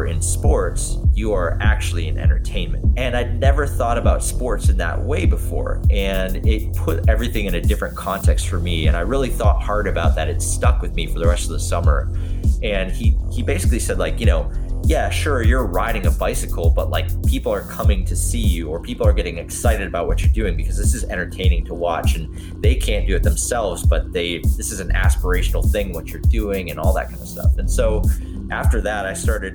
In sports, you are actually in entertainment. And I'd never thought about sports in that way before. And it put everything in a different context for me. And I really thought hard about that. It stuck with me for the rest of the summer. And he he basically said, like, you know, yeah, sure, you're riding a bicycle, but like people are coming to see you or people are getting excited about what you're doing because this is entertaining to watch and they can't do it themselves, but they this is an aspirational thing what you're doing and all that kind of stuff. And so after that, I started,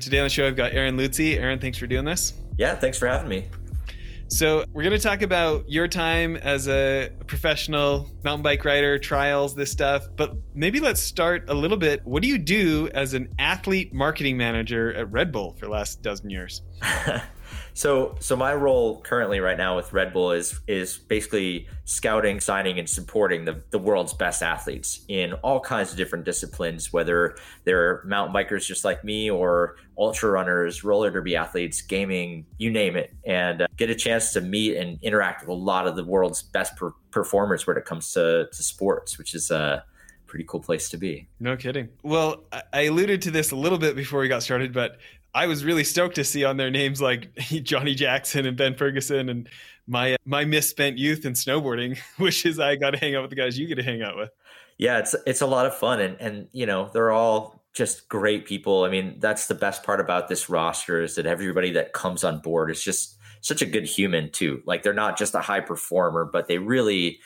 Today on the show, I've got Aaron Lutze. Aaron, thanks for doing this. Yeah, thanks for having me. So, we're going to talk about your time as a professional mountain bike rider, trials, this stuff. But maybe let's start a little bit. What do you do as an athlete marketing manager at Red Bull for the last dozen years? So, so my role currently right now with Red Bull is is basically scouting, signing, and supporting the, the world's best athletes in all kinds of different disciplines, whether they're mountain bikers just like me, or ultra runners, roller derby athletes, gaming, you name it, and uh, get a chance to meet and interact with a lot of the world's best per- performers when it comes to to sports, which is a pretty cool place to be. No kidding. Well, I alluded to this a little bit before we got started, but I was really stoked to see on their names like Johnny Jackson and Ben Ferguson and my my misspent youth in snowboarding wishes I got to hang out with the guys you get to hang out with. Yeah, it's it's a lot of fun and and you know, they're all just great people. I mean, that's the best part about this roster is that everybody that comes on board is just such a good human too. Like they're not just a high performer, but they really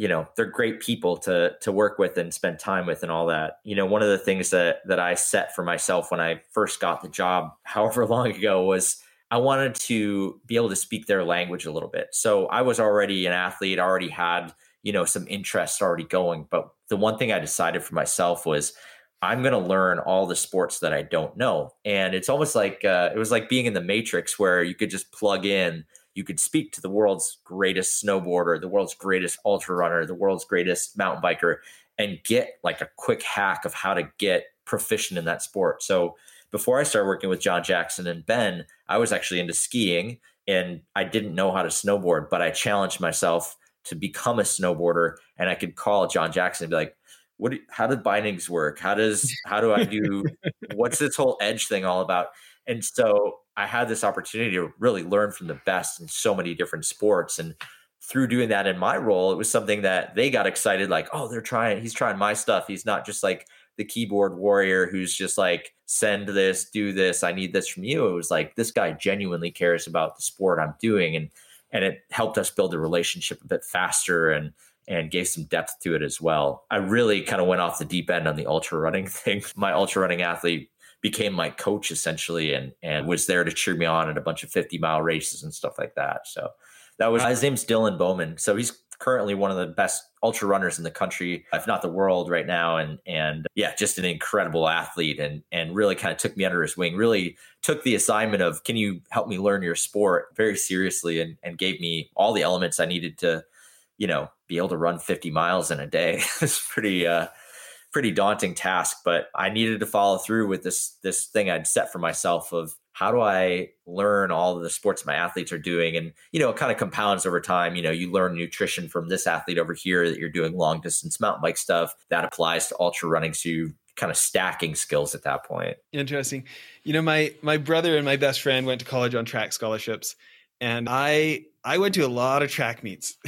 you know they're great people to to work with and spend time with and all that. You know one of the things that that i set for myself when i first got the job however long ago was i wanted to be able to speak their language a little bit. So i was already an athlete already had you know some interests already going but the one thing i decided for myself was i'm going to learn all the sports that i don't know. And it's almost like uh, it was like being in the matrix where you could just plug in you could speak to the world's greatest snowboarder, the world's greatest ultra runner, the world's greatest mountain biker, and get like a quick hack of how to get proficient in that sport. So before I started working with John Jackson and Ben, I was actually into skiing and I didn't know how to snowboard, but I challenged myself to become a snowboarder and I could call John Jackson and be like, what, how do bindings work? How does, how do I do, what's this whole edge thing all about? And so I had this opportunity to really learn from the best in so many different sports. And through doing that in my role, it was something that they got excited like, oh, they're trying, he's trying my stuff. He's not just like the keyboard warrior who's just like, send this, do this, I need this from you. It was like, this guy genuinely cares about the sport I'm doing. And, and it helped us build a relationship a bit faster and, and gave some depth to it as well. I really kind of went off the deep end on the ultra running thing. My ultra running athlete became my coach essentially and and was there to cheer me on at a bunch of 50 mile races and stuff like that. So that was his name's Dylan Bowman. So he's currently one of the best ultra runners in the country, if not the world right now. And and yeah, just an incredible athlete and and really kind of took me under his wing, really took the assignment of can you help me learn your sport very seriously and and gave me all the elements I needed to, you know, be able to run 50 miles in a day. it's pretty uh pretty daunting task, but I needed to follow through with this this thing I'd set for myself of how do I learn all the sports my athletes are doing? And, you know, it kind of compounds over time. You know, you learn nutrition from this athlete over here that you're doing long distance mountain bike stuff that applies to ultra running. So you kind of stacking skills at that point. Interesting. You know, my my brother and my best friend went to college on track scholarships. And I I went to a lot of track meets.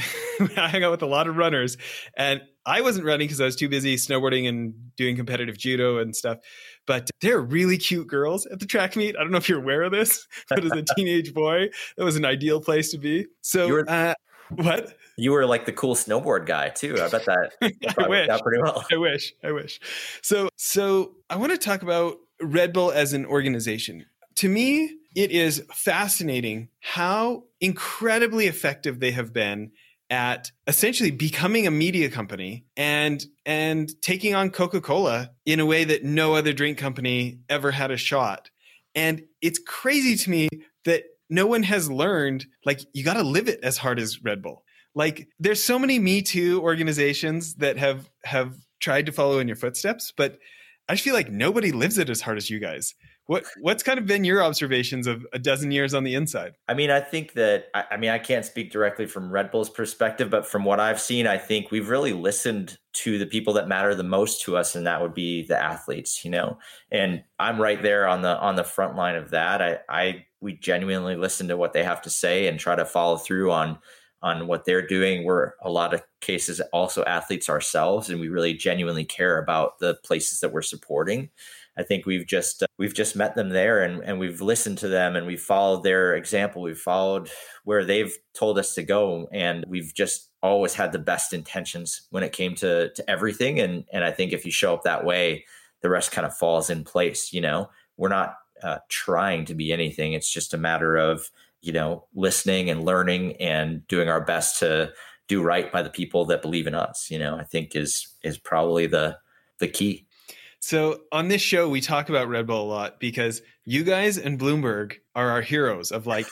I hung out with a lot of runners. And I wasn't running because I was too busy snowboarding and doing competitive judo and stuff. But they're really cute girls at the track meet. I don't know if you're aware of this, but as a teenage boy, that was an ideal place to be. So, were, uh, what? You were like the cool snowboard guy too. I bet that I wish. pretty well. I wish. I wish. So, so I want to talk about Red Bull as an organization. To me, it is fascinating how incredibly effective they have been at essentially becoming a media company and and taking on Coca-Cola in a way that no other drink company ever had a shot. And it's crazy to me that no one has learned like you got to live it as hard as Red Bull. Like there's so many Me Too organizations that have have tried to follow in your footsteps, but I feel like nobody lives it as hard as you guys. What what's kind of been your observations of a dozen years on the inside? I mean, I think that I, I, mean I can't speak directly from Red Bull's perspective, but from what I've seen, I think we've really listened to the people that matter the most to us, and that would be the athletes, you know. And I'm right there on the on the front line of that. I I we genuinely listen to what they have to say and try to follow through on on what they're doing. We're a lot of cases also athletes ourselves, and we really genuinely care about the places that we're supporting. I think we've just uh, we've just met them there and, and we've listened to them and we've followed their example. We've followed where they've told us to go and we've just always had the best intentions when it came to to everything. And and I think if you show up that way, the rest kind of falls in place. You know, we're not uh, trying to be anything. It's just a matter of you know listening and learning and doing our best to do right by the people that believe in us. You know, I think is is probably the the key. So on this show, we talk about Red Bull a lot because you guys and Bloomberg are our heroes of like,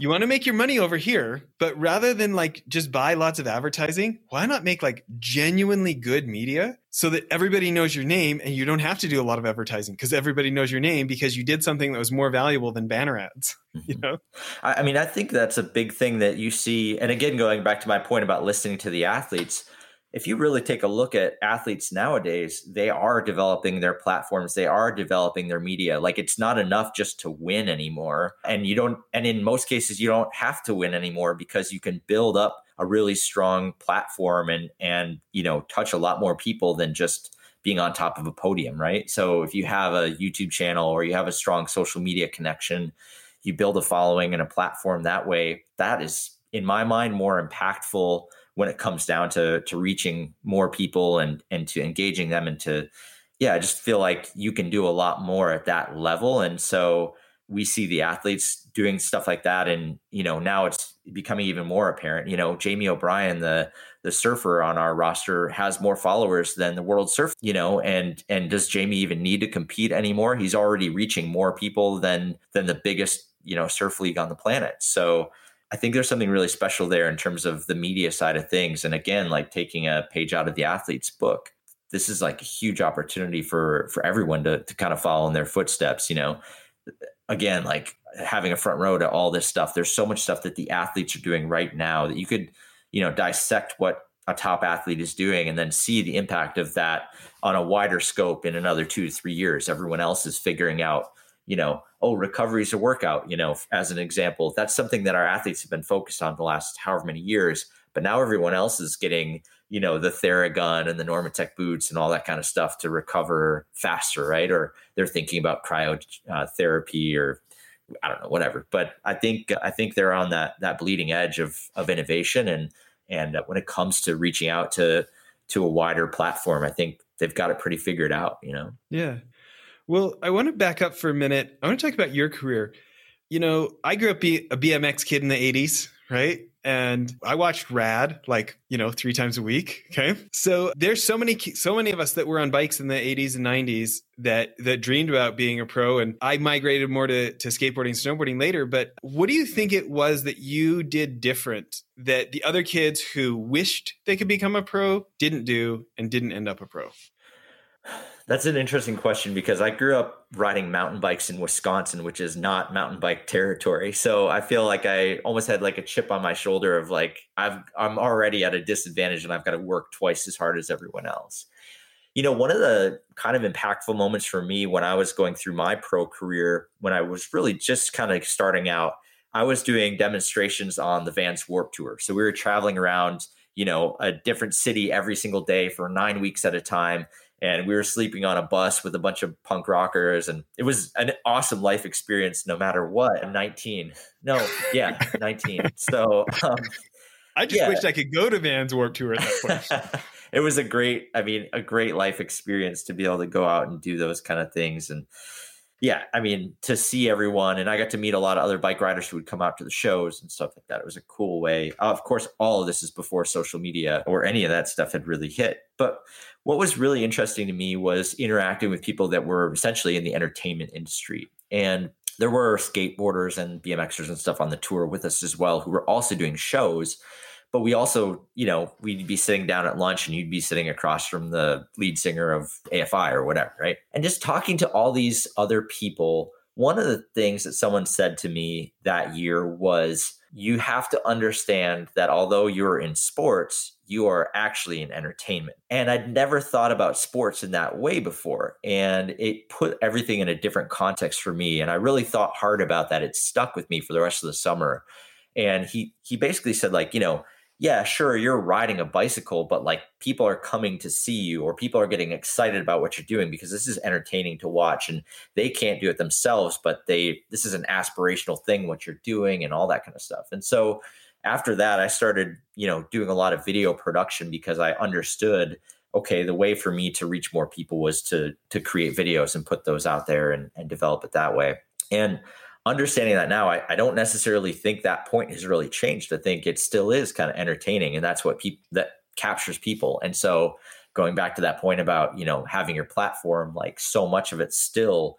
you want to make your money over here, but rather than like just buy lots of advertising, why not make like genuinely good media so that everybody knows your name and you don't have to do a lot of advertising because everybody knows your name because you did something that was more valuable than banner ads. You mm-hmm. know? I mean, I think that's a big thing that you see. And again, going back to my point about listening to the athletes, if you really take a look at athletes nowadays, they are developing their platforms, they are developing their media. Like it's not enough just to win anymore. And you don't, and in most cases, you don't have to win anymore because you can build up a really strong platform and, and, you know, touch a lot more people than just being on top of a podium, right? So if you have a YouTube channel or you have a strong social media connection, you build a following and a platform that way, that is, in my mind, more impactful when it comes down to to reaching more people and and to engaging them and to yeah, I just feel like you can do a lot more at that level. And so we see the athletes doing stuff like that. And, you know, now it's becoming even more apparent. You know, Jamie O'Brien, the the surfer on our roster, has more followers than the world surf, you know, and and does Jamie even need to compete anymore? He's already reaching more people than than the biggest, you know, surf league on the planet. So I think there's something really special there in terms of the media side of things. And again, like taking a page out of the athlete's book, this is like a huge opportunity for for everyone to to kind of follow in their footsteps. You know, again, like having a front row to all this stuff. There's so much stuff that the athletes are doing right now that you could, you know, dissect what a top athlete is doing and then see the impact of that on a wider scope in another two to three years. Everyone else is figuring out you know, oh, recovery is a workout, you know, as an example. That's something that our athletes have been focused on the last however many years. But now everyone else is getting, you know, the Theragun and the Normatec boots and all that kind of stuff to recover faster, right? Or they're thinking about cryotherapy uh, or I don't know, whatever. But I think I think they're on that that bleeding edge of of innovation and and when it comes to reaching out to to a wider platform, I think they've got it pretty figured out, you know. Yeah. Well, I want to back up for a minute. I want to talk about your career. You know, I grew up be a BMX kid in the 80s, right? And I watched Rad like, you know, three times a week. Okay. So there's so many, so many of us that were on bikes in the 80s and 90s that, that dreamed about being a pro. And I migrated more to, to skateboarding, snowboarding later. But what do you think it was that you did different that the other kids who wished they could become a pro didn't do and didn't end up a pro? That's an interesting question because I grew up riding mountain bikes in Wisconsin, which is not mountain bike territory. So I feel like I almost had like a chip on my shoulder of like I've I'm already at a disadvantage and I've got to work twice as hard as everyone else. You know, one of the kind of impactful moments for me when I was going through my pro career, when I was really just kind of starting out, I was doing demonstrations on the Vans Warped Tour. So we were traveling around, you know, a different city every single day for nine weeks at a time and we were sleeping on a bus with a bunch of punk rockers and it was an awesome life experience no matter what. I'm 19 no yeah 19 so um, i just yeah. wish i could go to vans warped tour at that point. It was a great i mean a great life experience to be able to go out and do those kind of things and yeah, I mean, to see everyone, and I got to meet a lot of other bike riders who would come out to the shows and stuff like that. It was a cool way. Uh, of course, all of this is before social media or any of that stuff had really hit. But what was really interesting to me was interacting with people that were essentially in the entertainment industry. And there were skateboarders and BMXers and stuff on the tour with us as well who were also doing shows. But we also, you know, we'd be sitting down at lunch and you'd be sitting across from the lead singer of AFI or whatever, right? And just talking to all these other people. One of the things that someone said to me that year was, you have to understand that although you're in sports, you are actually in entertainment. And I'd never thought about sports in that way before. And it put everything in a different context for me. And I really thought hard about that. It stuck with me for the rest of the summer. And he he basically said, like, you know, yeah, sure, you're riding a bicycle, but like people are coming to see you or people are getting excited about what you're doing because this is entertaining to watch and they can't do it themselves, but they this is an aspirational thing what you're doing and all that kind of stuff. And so after that, I started, you know, doing a lot of video production because I understood okay, the way for me to reach more people was to to create videos and put those out there and, and develop it that way. And understanding that now, I, I, don't necessarily think that point has really changed. I think it still is kind of entertaining, and that's what people that captures people. And so, going back to that point about you know having your platform, like so much of it still,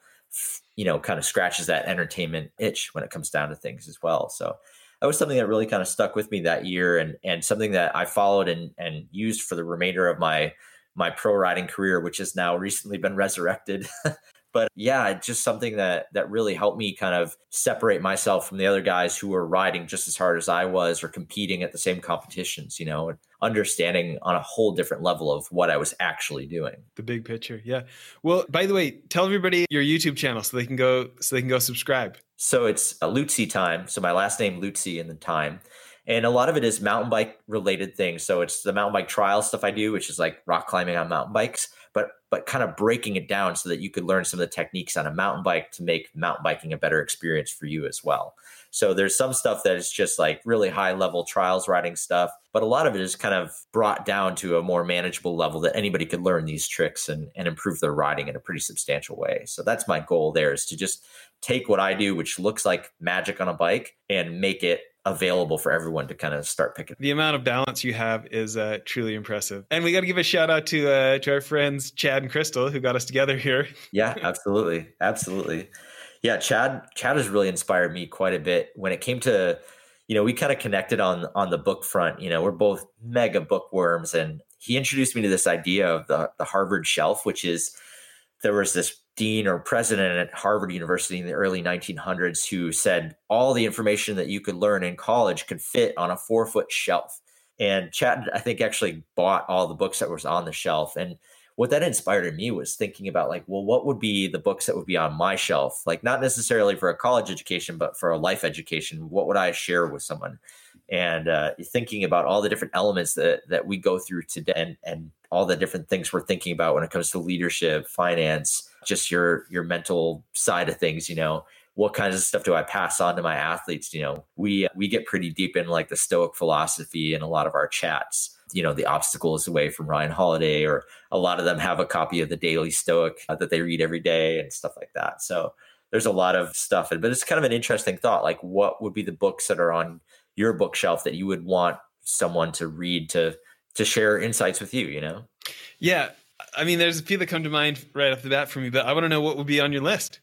you know, kind of scratches that entertainment itch when it comes down to things as well. So that was something that really kind of stuck with me that year, and and something that I followed and and used for the remainder of my my pro riding career, which has now recently been resurrected but yeah just something that that really helped me kind of separate myself from the other guys who were riding just as hard as i was or competing at the same competitions you know and understanding on a whole different level of what i was actually doing. The big picture yeah. Well by the way tell everybody your youtube channel so they can go so they can go subscribe. So it's uh, a Lutze time. So my last name Lutze and the time. And a lot of it is mountain bike related things. So it's the mountain bike trial stuff i do which is like rock climbing on mountain bikes but but kind of breaking it down so that you could learn some of the techniques on a mountain bike to make mountain biking a better experience for you as well. So there's some stuff that is just like really high level trials riding stuff, but a lot of it is kind of brought down to a more manageable level that anybody could learn these tricks and, and improve their riding in a pretty substantial way. So that's my goal there is to just take what I do, which looks like magic on a bike, and make it available for everyone to kind of start picking. The amount of balance you have is uh, truly impressive. And we got to give a shout out to uh, to our friends Chad and Crystal who got us together here. yeah, absolutely, absolutely. Yeah, Chad Chad has really inspired me quite a bit when it came to you know we kind of connected on on the book front. You know, we're both mega bookworms, and he introduced me to this idea of the the Harvard shelf, which is there was this dean or president at Harvard University in the early 1900s who said all the information that you could learn in college could fit on a four foot shelf. And Chad, I think, actually bought all the books that was on the shelf. And what that inspired in me was thinking about like, well, what would be the books that would be on my shelf? Like, not necessarily for a college education, but for a life education. What would I share with someone? And uh, thinking about all the different elements that that we go through today, and, and all the different things we're thinking about when it comes to leadership, finance, just your your mental side of things you know what kinds of stuff do i pass on to my athletes? You know we we get pretty deep in like the stoic philosophy in a lot of our chats. You know the obstacles away from ryan holiday or a lot of them have a copy of the daily stoic uh, that they read every day and stuff like that. So there's a lot of stuff but it's kind of an interesting thought like what would be the books that are on your bookshelf that you would want someone to read to to share insights with you you know? Yeah I mean, there's a few that come to mind right off the bat for me, but I want to know what would be on your list.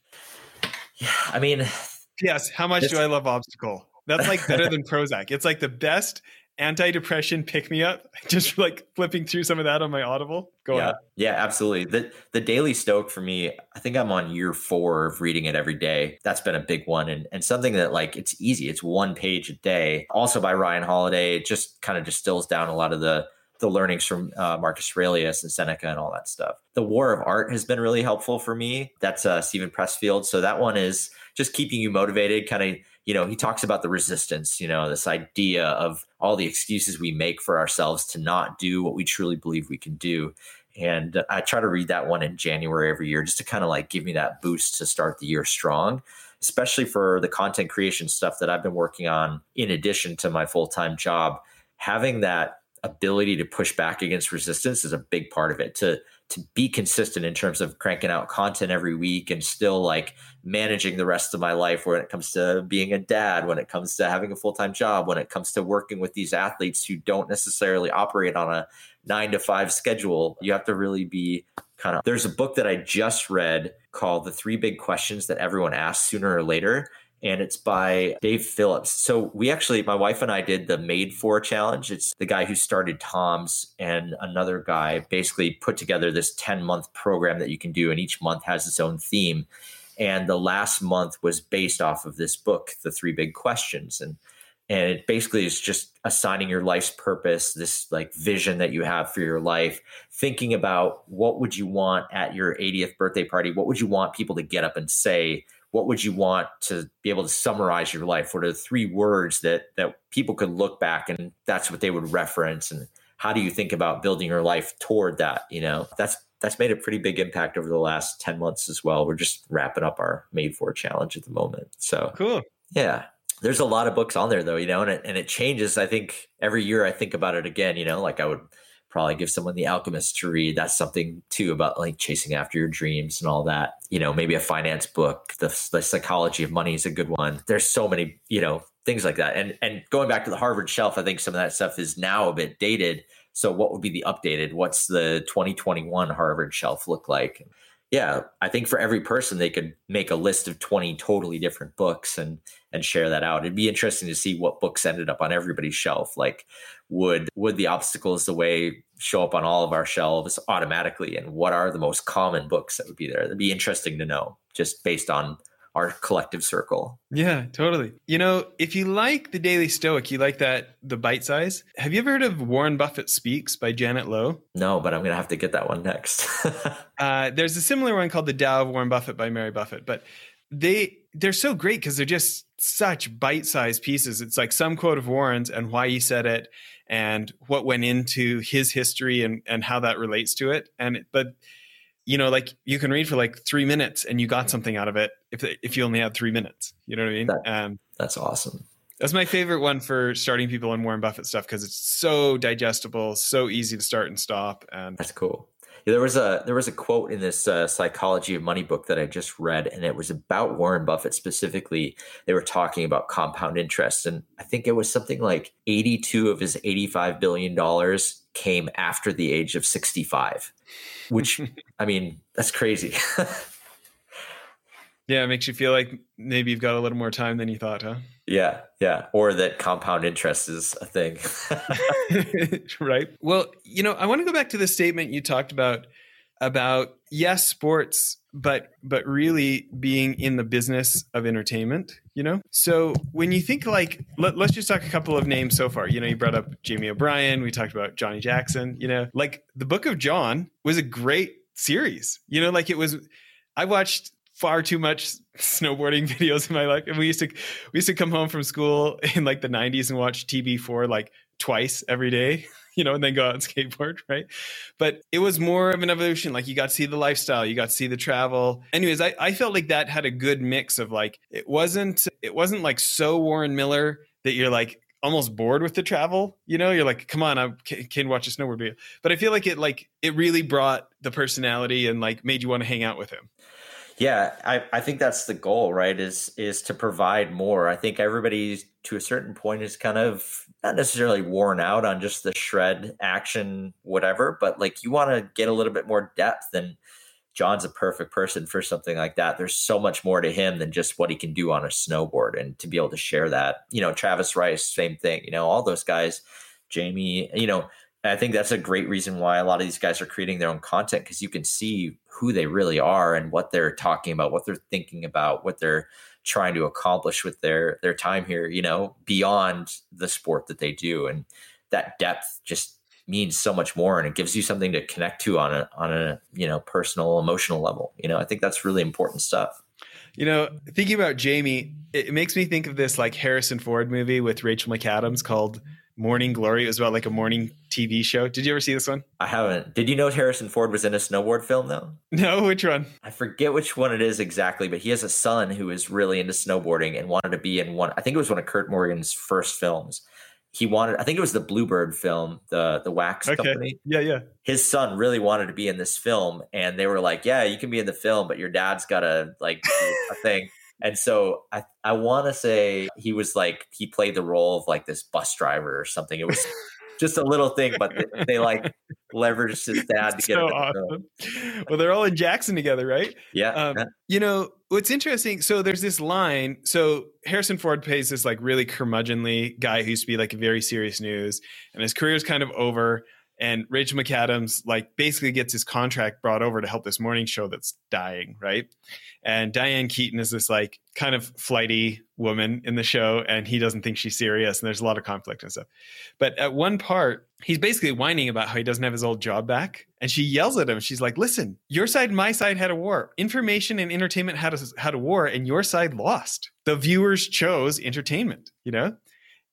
Yeah, I mean, yes. How much do I love Obstacle? That's like better than Prozac. It's like the best anti-depression pick me up. Just like flipping through some of that on my Audible. Go yeah, ahead. Yeah, absolutely. The the Daily Stoic for me, I think I'm on year four of reading it every day. That's been a big one and and something that like it's easy. It's one page a day. Also by Ryan Holiday. It just kind of distills down a lot of the the learnings from uh, Marcus Aurelius and Seneca and all that stuff. The War of Art has been really helpful for me. That's uh, Steven Pressfield. So that one is just keeping you motivated, kind of, you know, he talks about the resistance, you know, this idea of all the excuses we make for ourselves to not do what we truly believe we can do. And I try to read that one in January every year just to kind of like give me that boost to start the year strong, especially for the content creation stuff that I've been working on in addition to my full time job. Having that ability to push back against resistance is a big part of it. To to be consistent in terms of cranking out content every week and still like managing the rest of my life when it comes to being a dad when it comes to having a full-time job when it comes to working with these athletes who don't necessarily operate on a 9 to 5 schedule you have to really be kind of there's a book that I just read called The Three Big Questions That Everyone Asks Sooner or Later and it's by Dave Phillips. So we actually, my wife and I did the Made For challenge. It's the guy who started Tom's and another guy basically put together this 10 month program that you can do, and each month has its own theme. And the last month was based off of this book, The Three Big Questions. And and it basically is just assigning your life's purpose this like vision that you have for your life thinking about what would you want at your 80th birthday party what would you want people to get up and say what would you want to be able to summarize your life? What are the three words that that people could look back and that's what they would reference? And how do you think about building your life toward that? You know, that's that's made a pretty big impact over the last 10 months as well. We're just wrapping up our made for challenge at the moment. So cool. Yeah. There's a lot of books on there though, you know, and it, and it changes. I think every year I think about it again, you know, like I would probably give someone The Alchemist to read. That's something too about like chasing after your dreams and all that. You know, maybe a finance book. The, the psychology of money is a good one. There's so many, you know, things like that. And and going back to the Harvard shelf, I think some of that stuff is now a bit dated. So what would be the updated? What's the 2021 Harvard shelf look like? Yeah, I think for every person they could make a list of 20 totally different books and and share that out. It'd be interesting to see what books ended up on everybody's shelf. Like would would the obstacles the way show up on all of our shelves automatically and what are the most common books that would be there? It'd be interesting to know just based on our collective circle. Yeah, totally. You know, if you like the Daily Stoic, you like that the bite size. Have you ever heard of Warren Buffett Speaks by Janet Lowe? No, but I'm gonna have to get that one next. uh, there's a similar one called The Tao of Warren Buffett by Mary Buffett, but they they're so great because they're just such bite-sized pieces. It's like some quote of Warren's and why he said it and what went into his history and and how that relates to it. And but you know, like you can read for like three minutes and you got something out of it if if you only had three minutes. You know what I mean? That, um, that's awesome. That's my favorite one for starting people on Warren Buffett stuff because it's so digestible, so easy to start and stop. And that's cool. There was a there was a quote in this uh, psychology of money book that I just read, and it was about Warren Buffett specifically. They were talking about compound interest, and I think it was something like eighty two of his eighty five billion dollars came after the age of sixty five which I mean, that's crazy. yeah, it makes you feel like maybe you've got a little more time than you thought, huh? Yeah, yeah. Or that compound interest is a thing. right. Well, you know, I want to go back to the statement you talked about about yes, sports, but but really being in the business of entertainment, you know? So when you think like let, us just talk a couple of names so far. You know, you brought up Jamie O'Brien, we talked about Johnny Jackson, you know, like the Book of John was a great series. You know, like it was I watched far too much snowboarding videos in my life. And we used to we used to come home from school in like the 90s and watch TB4 like twice every day you know, and then go out and skateboard, right? But it was more of an evolution. Like you got to see the lifestyle, you got to see the travel. Anyways, I, I felt like that had a good mix of like it wasn't it wasn't like so Warren Miller that you're like almost bored with the travel. You know, you're like, come on, I can watch a snowboard video. But I feel like it like it really brought the personality and like made you want to hang out with him. Yeah, I, I think that's the goal, right? Is is to provide more. I think everybody to a certain point is kind of not necessarily worn out on just the shred action, whatever, but like you want to get a little bit more depth and John's a perfect person for something like that. There's so much more to him than just what he can do on a snowboard and to be able to share that. You know, Travis Rice, same thing. You know, all those guys, Jamie, you know, I think that's a great reason why a lot of these guys are creating their own content because you can see who they really are and what they're talking about, what they're thinking about, what they're trying to accomplish with their their time here, you know, beyond the sport that they do. And that depth just means so much more and it gives you something to connect to on a on a, you know, personal, emotional level. You know, I think that's really important stuff. You know, thinking about Jamie, it makes me think of this like Harrison Ford movie with Rachel McAdams called Morning Glory. It was about like a morning TV show. Did you ever see this one? I haven't. Did you know Harrison Ford was in a snowboard film though? No, which one? I forget which one it is exactly, but he has a son who is really into snowboarding and wanted to be in one. I think it was one of Curt Morgan's first films. He wanted, I think it was the Bluebird film, the the wax okay. company. Yeah, yeah. His son really wanted to be in this film, and they were like, "Yeah, you can be in the film, but your dad's got to like a thing." And so I, I want to say he was like, he played the role of like this bus driver or something. It was just a little thing, but they, they like leveraged his dad to so get it. awesome. Well, they're all in Jackson together, right? Yeah. Um, yeah. You know, what's interesting, so there's this line. So Harrison Ford plays this like really curmudgeonly guy who used to be like very serious news, and his career's kind of over. And Rachel McAdams like basically gets his contract brought over to help this morning show that's dying, right? And Diane Keaton is this like kind of flighty woman in the show, and he doesn't think she's serious, and there's a lot of conflict and stuff. But at one part, he's basically whining about how he doesn't have his old job back, and she yells at him. She's like, "Listen, your side, and my side had a war. Information and entertainment had a, had a war, and your side lost. The viewers chose entertainment, you know."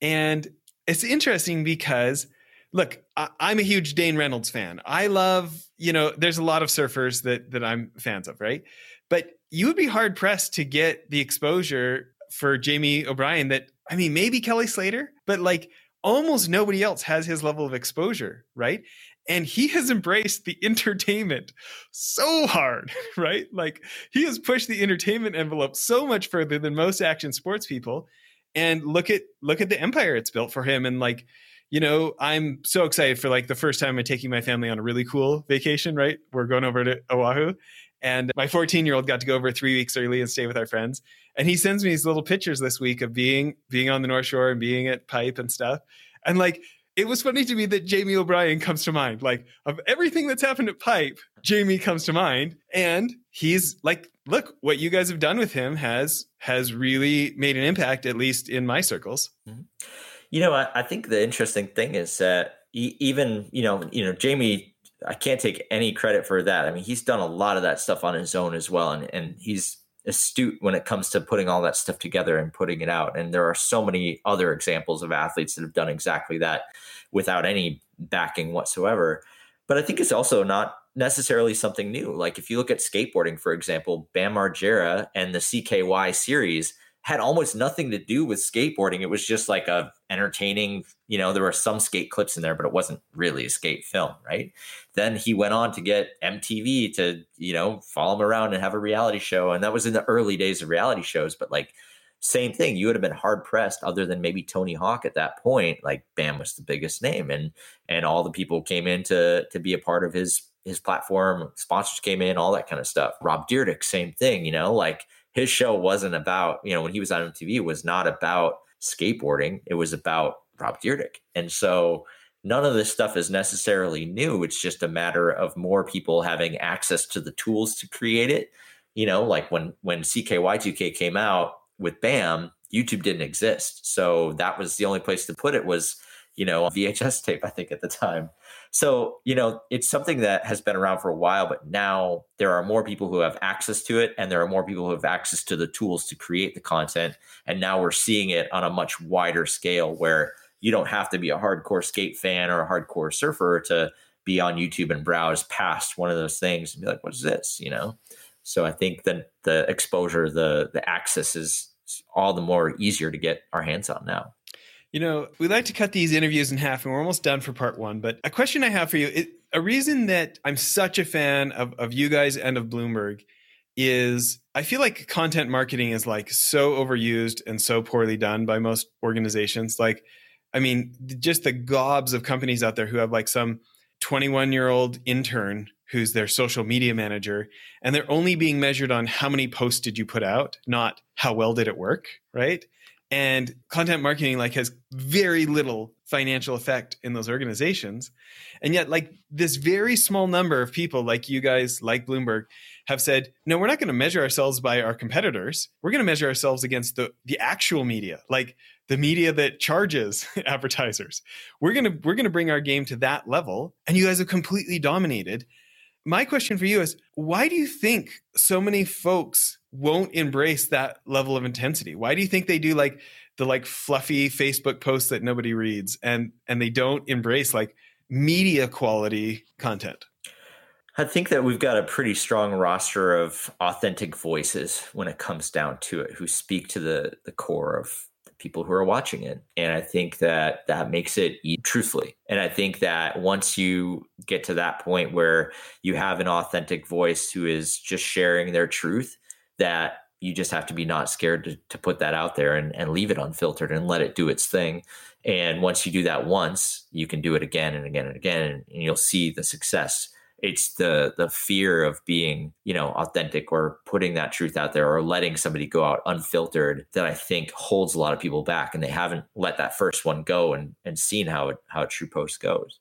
And it's interesting because look, I, am a huge Dane Reynolds fan. I love, you know, there's a lot of surfers that that I'm fans of, right? But you would be hard pressed to get the exposure for Jamie O'Brien that I mean, maybe Kelly Slater, but like almost nobody else has his level of exposure, right? And he has embraced the entertainment so hard, right? Like he has pushed the entertainment envelope so much further than most action sports people. And look at look at the empire it's built for him and like you know, I'm so excited for like the first time I'm taking my family on a really cool vacation, right? We're going over to Oahu. And my 14 year old got to go over three weeks early and stay with our friends. And he sends me these little pictures this week of being being on the North Shore and being at Pipe and stuff. And like it was funny to me that Jamie O'Brien comes to mind. Like of everything that's happened at Pipe, Jamie comes to mind. And he's like, look, what you guys have done with him has has really made an impact, at least in my circles. Mm-hmm. You know, I, I think the interesting thing is that even you know, you know, Jamie, I can't take any credit for that. I mean, he's done a lot of that stuff on his own as well, and and he's astute when it comes to putting all that stuff together and putting it out. And there are so many other examples of athletes that have done exactly that without any backing whatsoever. But I think it's also not necessarily something new. Like if you look at skateboarding, for example, Bam Margera and the CKY series had almost nothing to do with skateboarding. It was just like a entertaining, you know, there were some skate clips in there, but it wasn't really a skate film, right? Then he went on to get MTV to, you know, follow him around and have a reality show. And that was in the early days of reality shows, but like same thing. You would have been hard pressed other than maybe Tony Hawk at that point. Like Bam was the biggest name and and all the people came in to to be a part of his his platform, sponsors came in, all that kind of stuff. Rob Dyrdek, same thing, you know, like his show wasn't about, you know, when he was on MTV, it was not about skateboarding. It was about Rob Dyrdek. And so none of this stuff is necessarily new. It's just a matter of more people having access to the tools to create it. You know, like when when CKY2K came out with BAM, YouTube didn't exist. So that was the only place to put it was, you know, VHS tape, I think at the time. So, you know, it's something that has been around for a while, but now there are more people who have access to it and there are more people who have access to the tools to create the content. And now we're seeing it on a much wider scale where you don't have to be a hardcore skate fan or a hardcore surfer to be on YouTube and browse past one of those things and be like, what is this? You know? So I think that the exposure, the the access is all the more easier to get our hands on now. You know, we like to cut these interviews in half, and we're almost done for part one. But a question I have for you it, a reason that I'm such a fan of, of you guys and of Bloomberg is I feel like content marketing is like so overused and so poorly done by most organizations. Like, I mean, just the gobs of companies out there who have like some 21 year old intern who's their social media manager and they're only being measured on how many posts did you put out not how well did it work right and content marketing like has very little financial effect in those organizations. And yet like this very small number of people like you guys like bloomberg have said no we're not going to measure ourselves by our competitors. We're going to measure ourselves against the the actual media like the media that charges advertisers. We're going to we're going to bring our game to that level. And you guys have completely dominated my question for you is why do you think so many folks won't embrace that level of intensity? Why do you think they do like the like fluffy facebook posts that nobody reads and and they don't embrace like media quality content? I think that we've got a pretty strong roster of authentic voices when it comes down to it, who speak to the the core of people who are watching it. And I think that that makes it truthfully. And I think that once you get to that point where you have an authentic voice who is just sharing their truth, that you just have to be not scared to, to put that out there and, and leave it unfiltered and let it do its thing. And once you do that once, you can do it again and again and again, and, and you'll see the success it's the the fear of being you know authentic or putting that truth out there or letting somebody go out unfiltered that i think holds a lot of people back and they haven't let that first one go and and seen how it, how a true post goes.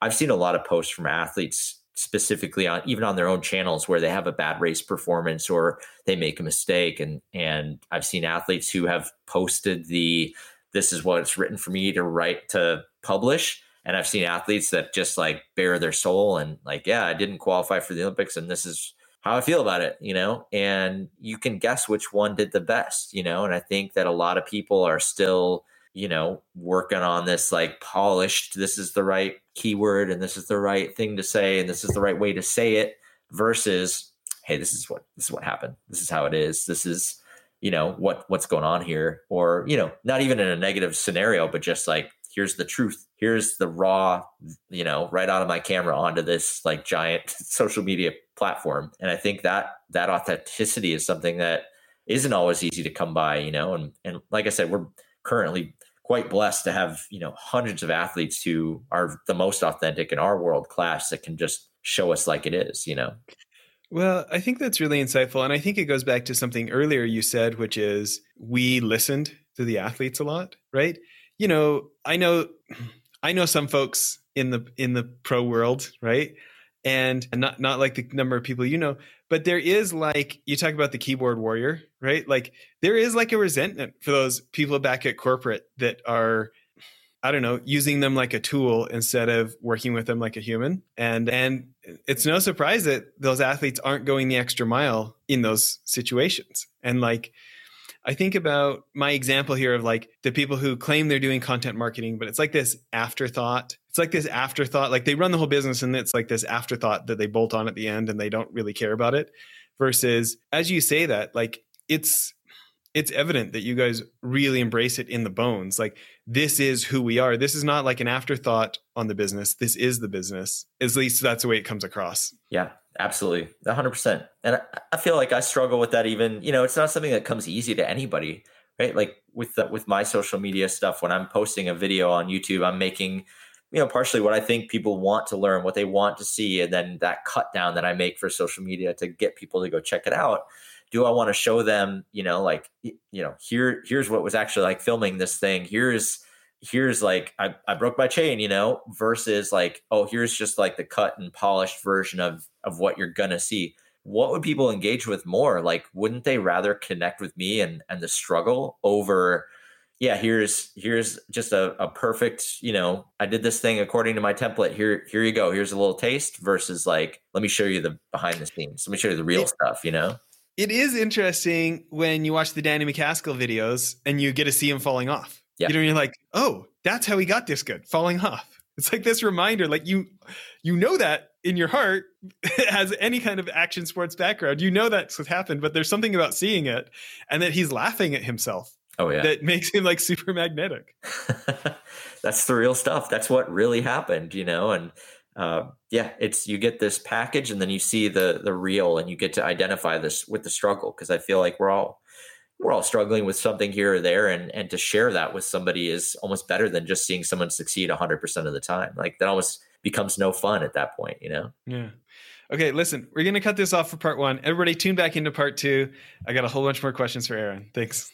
I've seen a lot of posts from athletes specifically on even on their own channels where they have a bad race performance or they make a mistake. And and i've seen athletes who have posted the this is what it's written for me to write to publish and I've seen athletes that just like bare their soul and like, yeah, I didn't qualify for the Olympics and this is how I feel about it, you know? And you can guess which one did the best, you know? And I think that a lot of people are still, you know, working on this like polished, this is the right keyword and this is the right thing to say and this is the right way to say it versus, hey, this is what this is what happened. This is how it is. This is you know what what's going on here or you know not even in a negative scenario but just like here's the truth here's the raw you know right out of my camera onto this like giant social media platform and i think that that authenticity is something that isn't always easy to come by you know and and like i said we're currently quite blessed to have you know hundreds of athletes who are the most authentic in our world class that can just show us like it is you know well, I think that's really insightful. And I think it goes back to something earlier you said, which is we listened to the athletes a lot, right? you know, I know I know some folks in the in the pro world, right? And not not like the number of people you know, but there is like you talk about the keyboard warrior, right? Like there is like a resentment for those people back at corporate that are I don't know, using them like a tool instead of working with them like a human. And and it's no surprise that those athletes aren't going the extra mile in those situations. And like I think about my example here of like the people who claim they're doing content marketing, but it's like this afterthought. It's like this afterthought. Like they run the whole business and it's like this afterthought that they bolt on at the end and they don't really care about it. Versus as you say that, like it's it's evident that you guys really embrace it in the bones. Like this is who we are. This is not like an afterthought on the business. This is the business. At least that's the way it comes across. Yeah, absolutely. 100%. And I feel like I struggle with that even, you know, it's not something that comes easy to anybody, right? Like with the, with my social media stuff when I'm posting a video on YouTube, I'm making you know partially what i think people want to learn what they want to see and then that cut down that i make for social media to get people to go check it out do I want to show them, you know, like, you know, here, here's what was actually like filming this thing. Here's, here's like, I, I broke my chain, you know, versus like, oh, here's just like the cut and polished version of, of what you're to see. What would people engage with more? Like, wouldn't they rather connect with me and, and the struggle over, yeah, here's, here's just a, a perfect, you know, I did this thing according to my template. Here, here you go. Here's a little taste versus like, let me show you the behind the scenes. Let me show you the real stuff, you know? it is interesting when you watch the Danny MacAskill videos and you get to see him falling off. You know, you're like, oh, that's how he got this good, falling off. It's like this reminder, like you, you know that in your heart has any kind of action sports background. You know that's what happened, but there's something about seeing it and that he's laughing at himself. Oh yeah, that makes him like super magnetic. that's the real stuff. That's what really happened, you know, and uh, yeah, it's you get this package and then you see the the real and you get to identify this with the struggle because I feel like we're all we're all struggling with something here or there and and to share that with somebody is almost better than just seeing someone succeed 100% of the time. Like that almost becomes no fun at that point, you know. Yeah. Okay, listen, we're to cut this off for part 1. Everybody tune back into part 2. I got a whole bunch more questions for Aaron. Thanks.